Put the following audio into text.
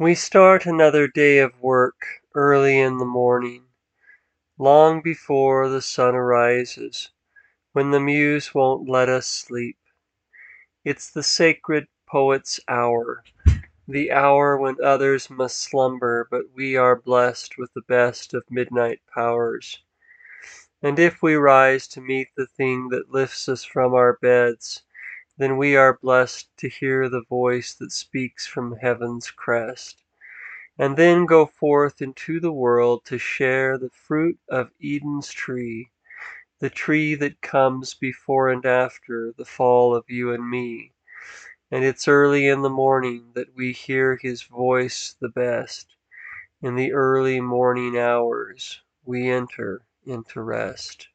We start another day of work early in the morning, long before the sun arises, when the Muse won't let us sleep. It's the sacred poet's hour, the hour when others must slumber but we are blessed with the best of midnight powers. And if we rise to meet the thing that lifts us from our beds, then we are blessed to hear the voice that speaks from heaven's crest, and then go forth into the world to share the fruit of Eden's tree, the tree that comes before and after the fall of you and me. And it's early in the morning that we hear his voice the best. In the early morning hours we enter into rest.